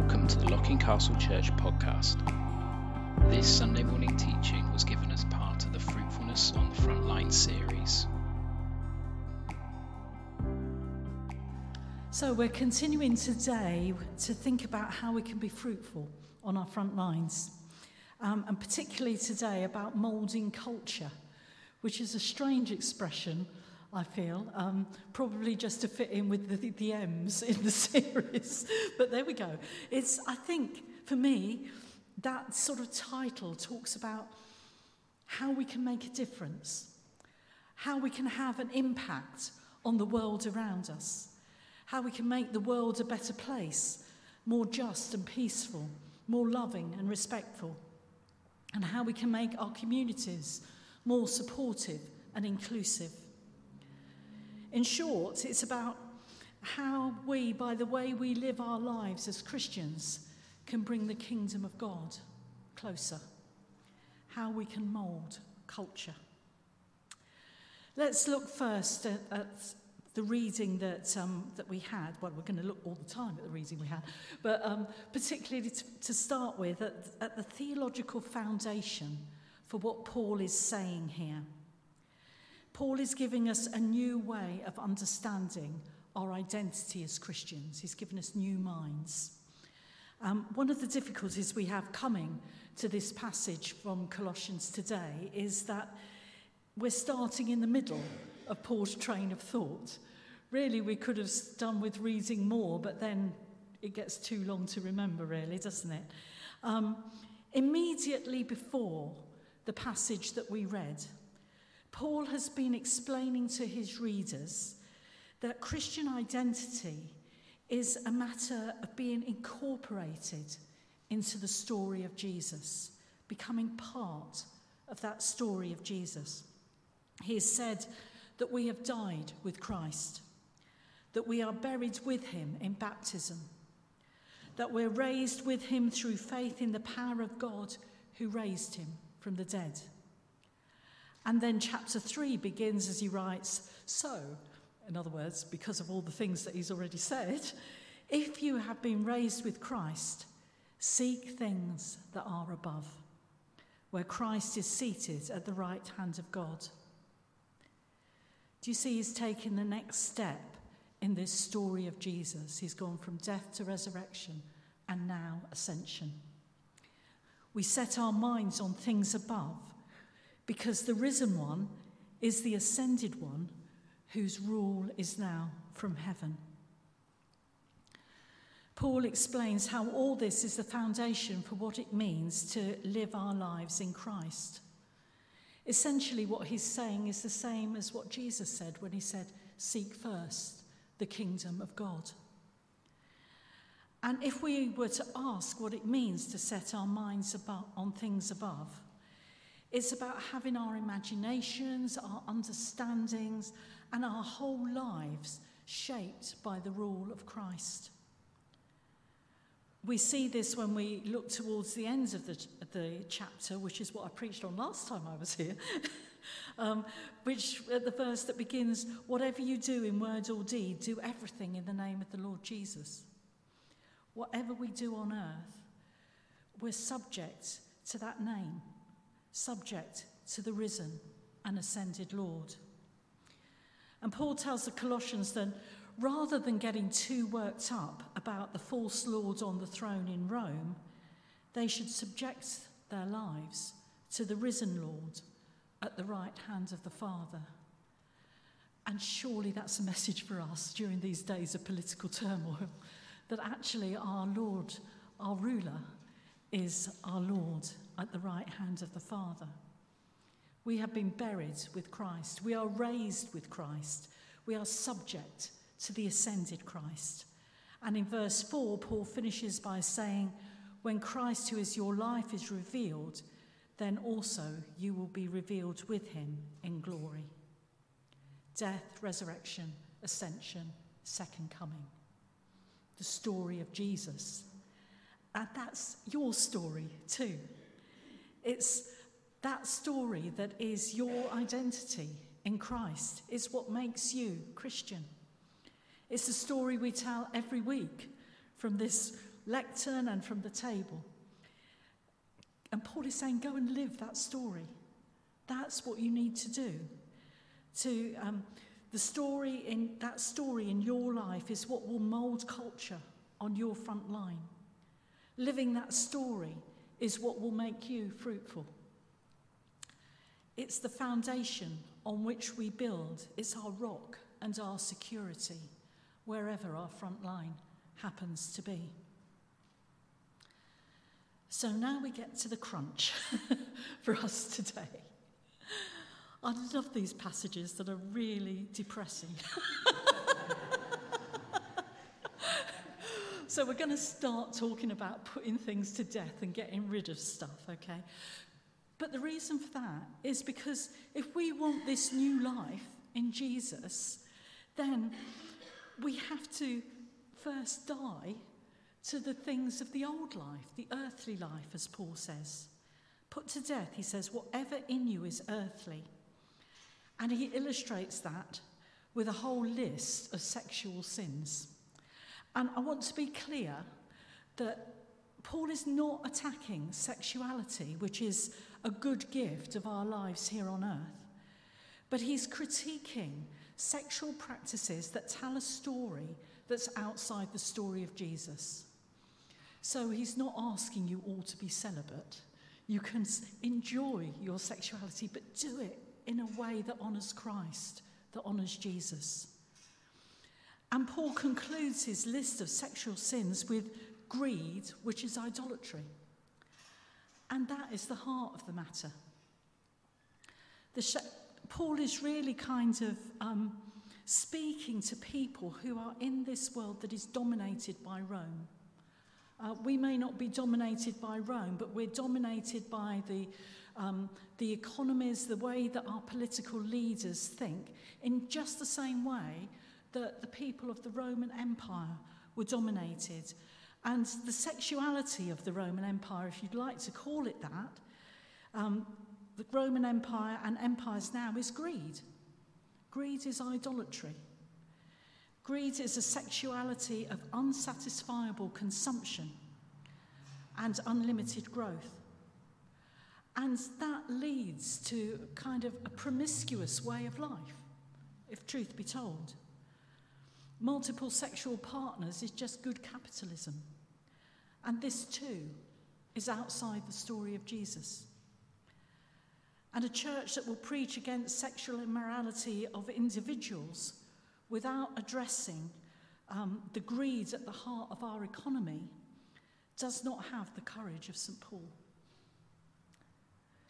Welcome to the Locking Castle Church podcast. This Sunday morning teaching was given as part of the Fruitfulness on the Frontline series. So, we're continuing today to think about how we can be fruitful on our front lines, um, and particularly today about moulding culture, which is a strange expression I feel, um, probably just to fit in with the, the M's in the series. but there we go. It's, I think, for me, that sort of title talks about how we can make a difference, how we can have an impact on the world around us, how we can make the world a better place, more just and peaceful, more loving and respectful, and how we can make our communities more supportive and inclusive. In short, it's about how we, by the way we live our lives as Christians, can bring the kingdom of God closer, how we can mould culture. Let's look first at, at the reading that, um, that we had. Well, we're going to look all the time at the reading we had, but um, particularly to, to start with, at, at the theological foundation for what Paul is saying here. Paul is giving us a new way of understanding our identity as Christians. He's given us new minds. Um, one of the difficulties we have coming to this passage from Colossians today is that we're starting in the middle of Paul's train of thought. Really, we could have done with reading more, but then it gets too long to remember, really, doesn't it? Um, immediately before the passage that we read, Paul has been explaining to his readers that Christian identity is a matter of being incorporated into the story of Jesus, becoming part of that story of Jesus. He has said that we have died with Christ, that we are buried with him in baptism, that we're raised with him through faith in the power of God who raised him from the dead. And then chapter 3 begins as he writes So, in other words, because of all the things that he's already said, if you have been raised with Christ, seek things that are above, where Christ is seated at the right hand of God. Do you see he's taken the next step in this story of Jesus? He's gone from death to resurrection and now ascension. We set our minds on things above because the risen one is the ascended one whose rule is now from heaven. Paul explains how all this is the foundation for what it means to live our lives in Christ. Essentially, what he's saying is the same as what Jesus said when he said, Seek first the kingdom of God. And if we were to ask what it means to set our minds above, on things above, it's about having our imaginations, our understandings, and our whole lives shaped by the rule of Christ. We see this when we look towards the ends of the, the chapter, which is what I preached on last time I was here, um, which at the verse that begins, Whatever you do in word or deed, do everything in the name of the Lord Jesus. Whatever we do on earth, we're subject to that name subject to the risen and ascended Lord. And Paul tells the Colossians that rather than getting too worked up about the false lords on the throne in Rome, they should subject their lives to the risen Lord at the right hand of the Father. And surely that's a message for us during these days of political turmoil that actually our Lord, our ruler, is our Lord at the right hand of the Father. We have been buried with Christ. We are raised with Christ. We are subject to the ascended Christ. And in verse 4, Paul finishes by saying, When Christ, who is your life, is revealed, then also you will be revealed with him in glory. Death, resurrection, ascension, second coming. The story of Jesus And that's your story too. It's that story that is your identity in Christ. It's what makes you Christian. It's the story we tell every week from this lectern and from the table. And Paul is saying, go and live that story. That's what you need to do. To um, the story in that story in your life is what will mold culture on your front line. Living that story is what will make you fruitful. It's the foundation on which we build. It's our rock and our security, wherever our front line happens to be. So now we get to the crunch for us today. I love these passages that are really depressing. so we're going to start talking about putting things to death and getting rid of stuff, okay? But the reason for that is because if we want this new life in Jesus, then we have to first die to the things of the old life, the earthly life, as Paul says. Put to death, he says, whatever in you is earthly. And he illustrates that with a whole list of sexual sins. And I want to be clear that Paul is not attacking sexuality, which is a good gift of our lives here on earth, but he's critiquing sexual practices that tell a story that's outside the story of Jesus. So he's not asking you all to be celibate. You can enjoy your sexuality, but do it in a way that honours Christ, that honours Jesus. And Paul concludes his list of sexual sins with greed, which is idolatry. And that is the heart of the matter. The sh- Paul is really kind of um, speaking to people who are in this world that is dominated by Rome. Uh, we may not be dominated by Rome, but we're dominated by the, um, the economies, the way that our political leaders think, in just the same way that the people of the Roman Empire were dominated. And the sexuality of the Roman Empire, if you'd like to call it that, um, the Roman Empire and empires now is greed. Greed is idolatry. Greed is a sexuality of unsatisfiable consumption and unlimited growth. And that leads to kind of a promiscuous way of life, if truth be told. Multiple sexual partners is just good capitalism. And this too is outside the story of Jesus. And a church that will preach against sexual immorality of individuals without addressing um, the greed at the heart of our economy does not have the courage of St. Paul.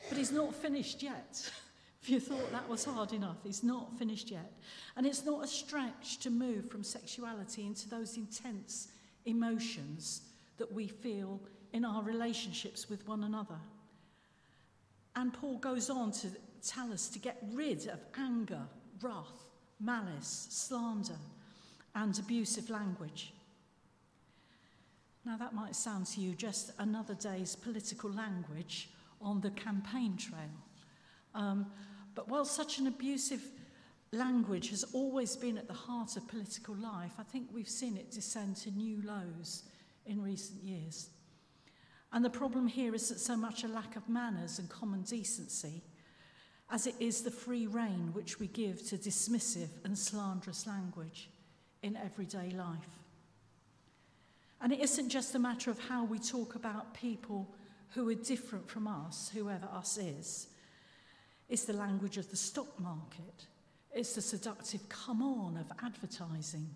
But he's not finished yet. If you thought that was hard enough, he's not finished yet. And it's not a stretch to move from sexuality into those intense emotions that we feel in our relationships with one another. And Paul goes on to tell us to get rid of anger, wrath, malice, slander, and abusive language. Now, that might sound to you just another day's political language on the campaign trail. Um, but while such an abusive language has always been at the heart of political life, I think we've seen it descend to new lows in recent years. And the problem here isn't so much a lack of manners and common decency as it is the free rein which we give to dismissive and slanderous language in everyday life. And it isn't just a matter of how we talk about people who are different from us, whoever us is, It's the language of the stock market. It's the seductive come on of advertising.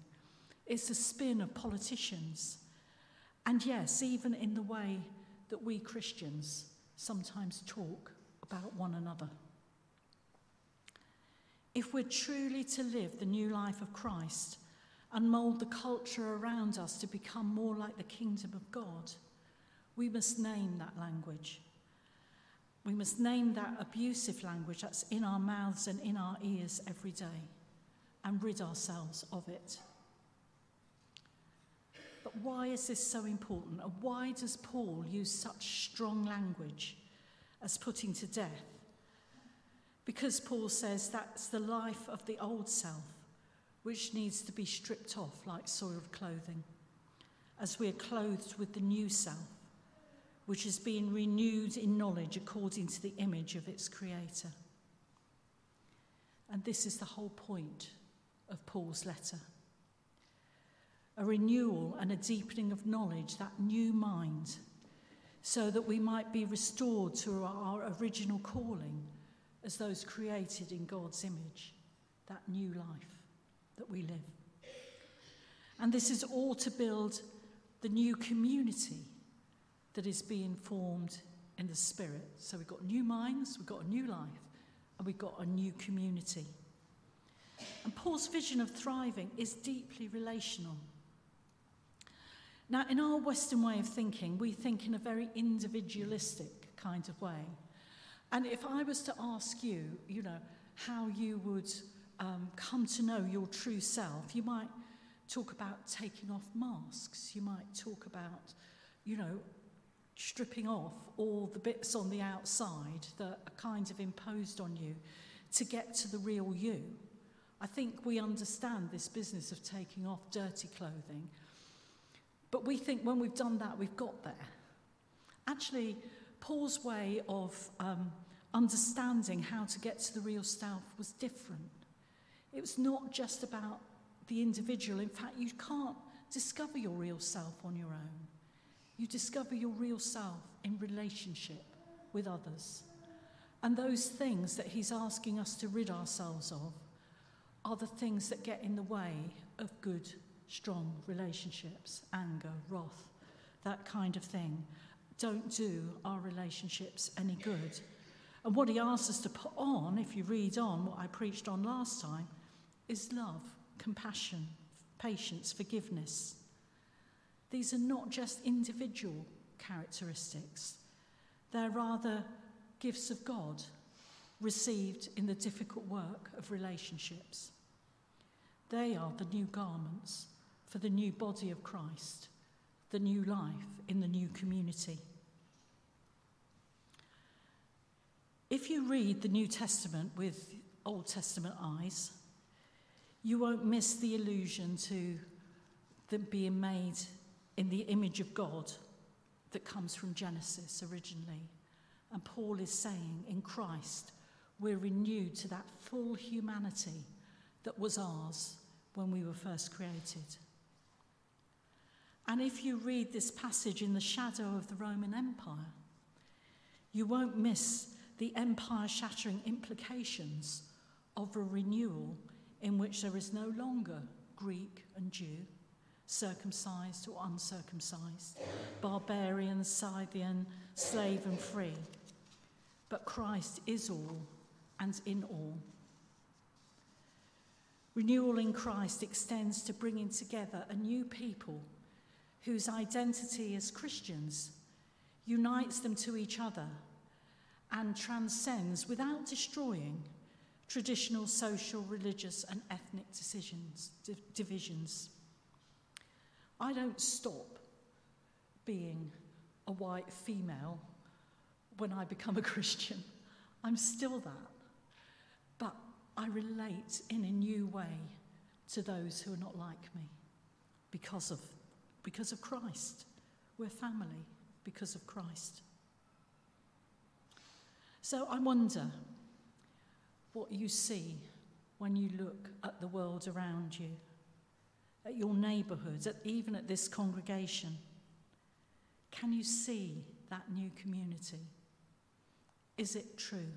It's the spin of politicians. And yes, even in the way that we Christians sometimes talk about one another. If we're truly to live the new life of Christ and mould the culture around us to become more like the kingdom of God, we must name that language. We must name that abusive language that's in our mouths and in our ears every day and rid ourselves of it. But why is this so important? And why does Paul use such strong language as putting to death? Because Paul says that's the life of the old self, which needs to be stripped off like soiled clothing, as we are clothed with the new self, which is being renewed in knowledge according to the image of its creator. And this is the whole point of Paul's letter a renewal and a deepening of knowledge, that new mind, so that we might be restored to our original calling as those created in God's image, that new life that we live. And this is all to build the new community that is being formed in the Spirit. So we've got new minds, we've got a new life, and we've got a new community. And Paul's vision of thriving is deeply relational. Now, in our Western way of thinking, we think in a very individualistic kind of way. And if I was to ask you, you know, how you would um, come to know your true self, you might talk about taking off masks. You might talk about, you know, stripping off all the bits on the outside that are kind of imposed on you to get to the real you. I think we understand this business of taking off dirty clothing but we think when we've done that, we've got there. Actually, Paul's way of um, understanding how to get to the real self was different. It was not just about the individual. In fact, you can't discover your real self on your own. You discover your real self in relationship with others. And those things that he's asking us to rid ourselves of are the things that get in the way of good strong relationships, anger, wrath, that kind of thing, don't do our relationships any good. And what he asks us to put on, if you read on what I preached on last time, is love, compassion, patience, forgiveness. These are not just individual characteristics, they're rather gifts of God received in the difficult work of relationships. They are the new garments for the new body of Christ, the new life in the new community. If you read the New Testament with Old Testament eyes, you won't miss the allusion to them being made in the image of God that comes from Genesis originally. And Paul is saying, in Christ, we're renewed to that full humanity that was ours when we were first created. And if you read this passage in the shadow of the Roman Empire, you won't miss the empire shattering implications of a renewal in which there is no longer Greek and Jew, circumcised or uncircumcised, barbarian, Scythian, slave and free. But Christ is all and in all. Renewal in Christ extends to bringing together a new people whose identity as Christians unites them to each other and transcends without destroying traditional social, religious, and ethnic decisions, divisions. I don't stop being a white female when I become a Christian. I'm still that. But I relate in a new way to those who are not like me because of because of Christ. We're family because of Christ. So I wonder what you see when you look at the world around you, at your neighbourhoods, at, even at this congregation. Can you see that new community? Is it true?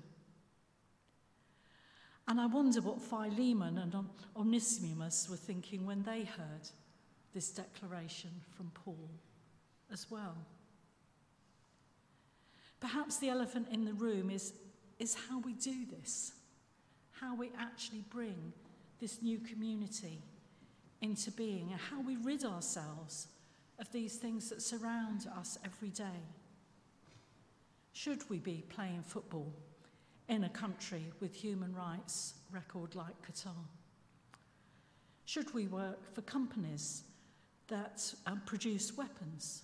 And I wonder what Philemon and Onesimus were thinking when they heard this declaration from Paul as well. Perhaps the elephant in the room is, is how we do this, how we actually bring this new community into being, and how we rid ourselves of these things that surround us every day. Should we be playing football in a country with human rights record like Qatar? Should we work for companies that um, produce weapons?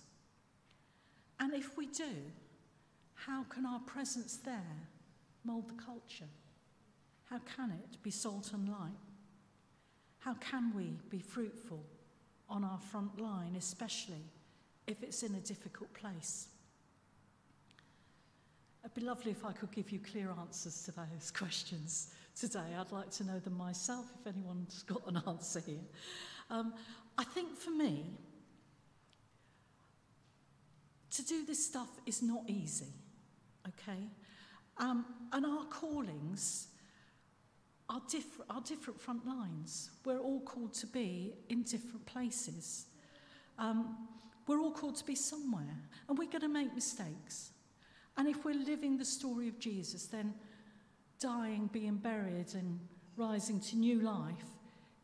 And if we do, how can our presence there mould the culture? How can it be salt and light? How can we be fruitful on our front line, especially if it's in a difficult place. It'd be lovely if I could give you clear answers to those questions today. I'd like to know them myself if anyone's got an answer here. Um, I think for me, to do this stuff is not easy, okay? Um, and our callings are, diff- are different front lines. We're all called to be in different places. Um, we're all called to be somewhere, and we're going to make mistakes. And if we're living the story of Jesus, then dying, being buried, and rising to new life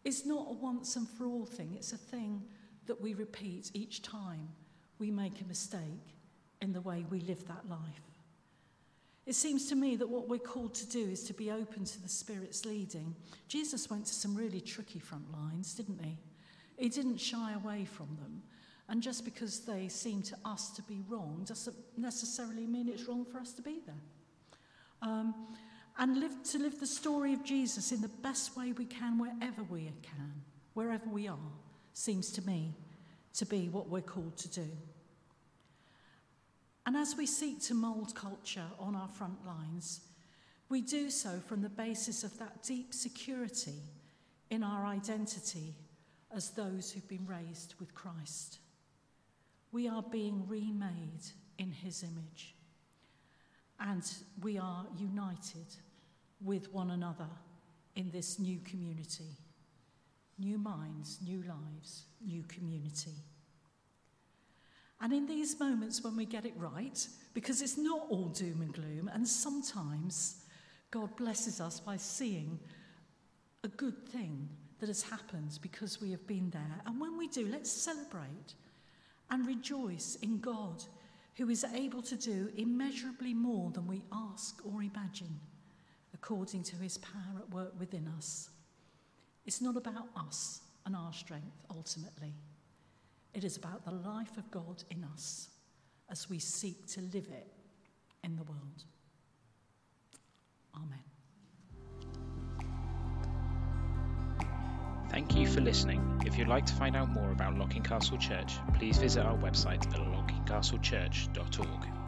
is not a once and for all thing. It's a thing that we repeat each time we make a mistake in the way we live that life. It seems to me that what we're called to do is to be open to the Spirit's leading. Jesus went to some really tricky front lines, didn't he? He didn't shy away from them. And just because they seem to us to be wrong doesn't necessarily mean it's wrong for us to be there. Um, and live, to live the story of Jesus in the best way we can, wherever we can, wherever we are, seems to me to be what we're called to do. And as we seek to mould culture on our front lines, we do so from the basis of that deep security in our identity as those who've been raised with Christ. We are being remade in his image, and we are united with one another in this new community. New minds, new lives, new community. And in these moments when we get it right, because it's not all doom and gloom, and sometimes God blesses us by seeing a good thing that has happened because we have been there. And when we do, let's celebrate and rejoice in God, who is able to do immeasurably more than we ask or imagine, according to his power at work within us. It's not about us and our strength ultimately. It is about the life of God in us as we seek to live it in the world. Amen. Thank you for listening. If you'd like to find out more about Locking Castle Church, please visit our website at lockingcastlechurch.org.